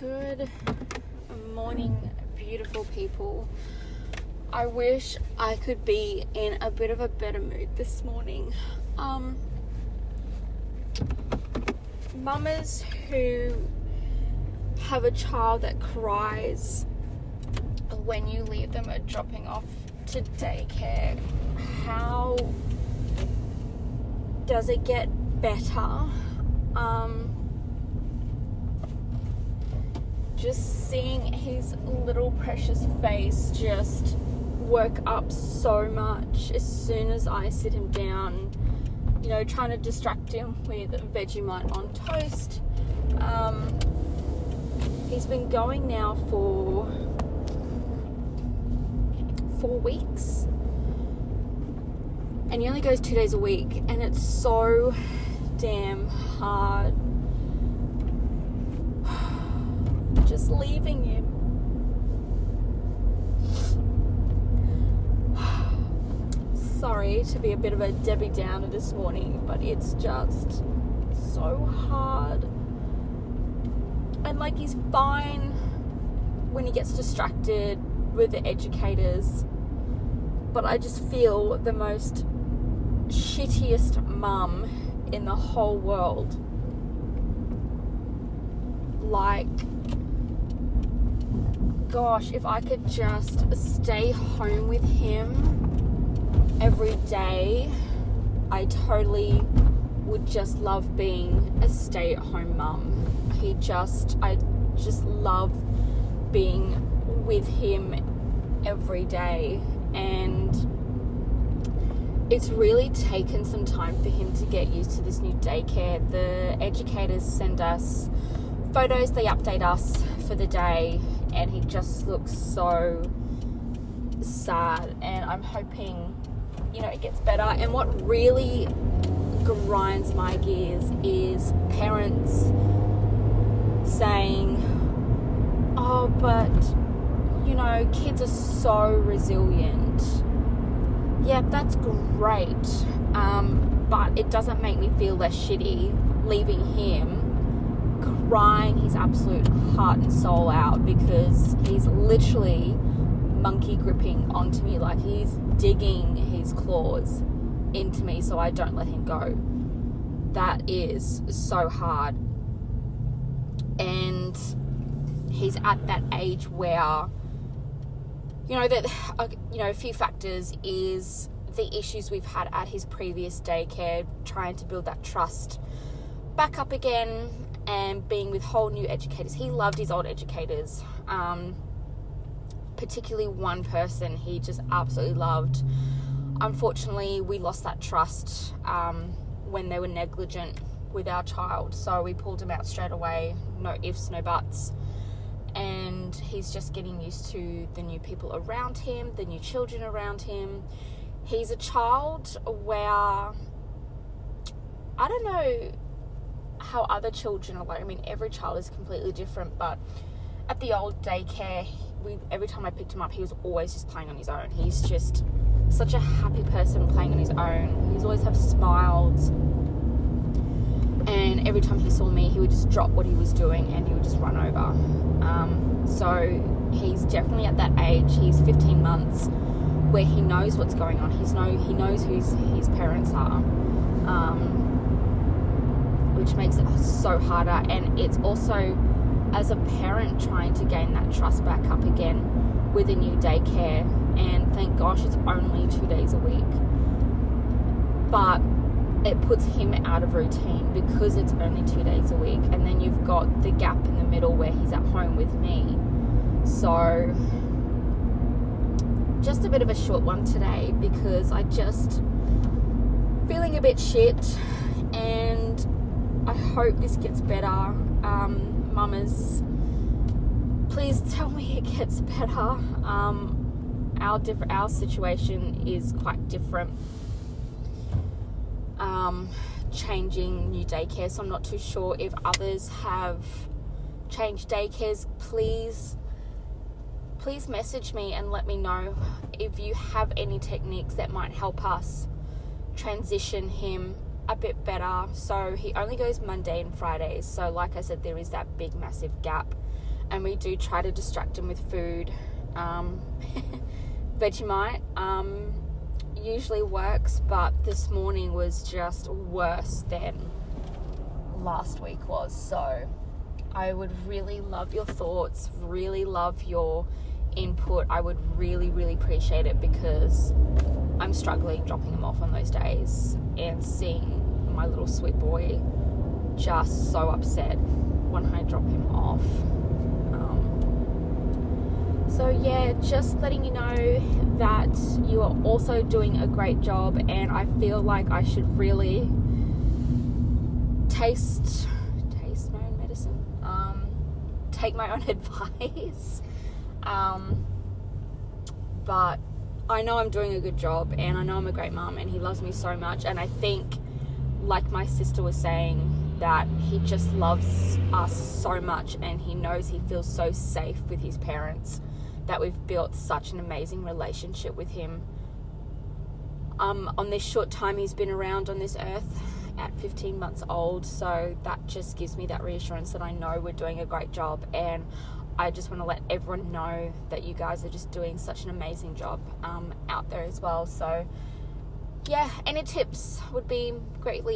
Good morning, beautiful people. I wish I could be in a bit of a better mood this morning. Um, mamas who have a child that cries when you leave them at dropping off to daycare, how does it get better? Um, just seeing his little precious face just work up so much as soon as I sit him down, you know, trying to distract him with Vegemite on toast. Um, he's been going now for four weeks and he only goes two days a week and it's so damn hard just leaving you. Sorry to be a bit of a Debbie Downer this morning, but it's just so hard. And like he's fine when he gets distracted with the educators, but I just feel the most shittiest mum in the whole world. Like gosh, if I could just stay home with him every day, I totally would just love being a stay at home mum. He just, I just love being with him every day. And it's really taken some time for him to get used to this new daycare. The educators send us photos, they update us for the day, and he just looks so sad. And I'm hoping, you know, it gets better. And what really grinds my gears is parents saying, oh, but, you know, kids are so resilient. Yeah, that's great. Um, but it doesn't make me feel less shitty leaving him crying his absolute heart and soul out because he's literally monkey gripping onto me like he's digging his claws into me so I don't let him go. That is so hard. And he's at that age where you know that uh, you know a few factors is the issues we've had at his previous daycare trying to build that trust back up again and being with whole new educators. He loved his old educators, um, particularly one person he just absolutely loved. Unfortunately, we lost that trust um, when they were negligent with our child, so we pulled him out straight away. No ifs, no buts. And he's just getting used to the new people around him, the new children around him. He's a child where I don't know how other children are like. I mean, every child is completely different, but at the old daycare, we every time I picked him up, he was always just playing on his own. He's just such a happy person playing on his own. He's always have smiles. And every time he saw me, he would just drop what he was doing and he would just run over. Um, so he's definitely at that age. He's 15 months where he knows what's going on. He's know he knows who his parents are. Um, which makes it so harder. And it's also, as a parent, trying to gain that trust back up again with a new daycare. And thank gosh, it's only two days a week. But it puts him out of routine because it's only two days a week. And then you've got the gap in the middle where he's at home with me. So, just a bit of a short one today because I just feeling a bit shit and I hope this gets better. Um, mamas, please tell me it gets better. Um, our diff- our situation is quite different. Um, changing new daycare, so I'm not too sure if others have changed daycares. Please, please message me and let me know if you have any techniques that might help us transition him a bit better. So he only goes Monday and Fridays. So, like I said, there is that big, massive gap and we do try to distract him with food. Um, Vegemite um, usually works, but this morning was just worse than last week was. So I would really love your thoughts, really love your input. I would really, really appreciate it because I'm struggling dropping him off on those days and seeing my little sweet boy just so upset when I drop him off. Um, so, yeah, just letting you know that you are also doing a great job, and I feel like I should really taste taste my own medicine. Um, take my own advice. Um, but I know I'm doing a good job and I know I'm a great mom and he loves me so much. And I think, like my sister was saying, that he just loves us so much and he knows he feels so safe with his parents that we've built such an amazing relationship with him. Um, on this short time he's been around on this earth at 15 months old, so that just gives me that reassurance that I know we're doing a great job and I just want to let everyone know that you guys are just doing such an amazing job um, out there as well. So, yeah, any tips would be greatly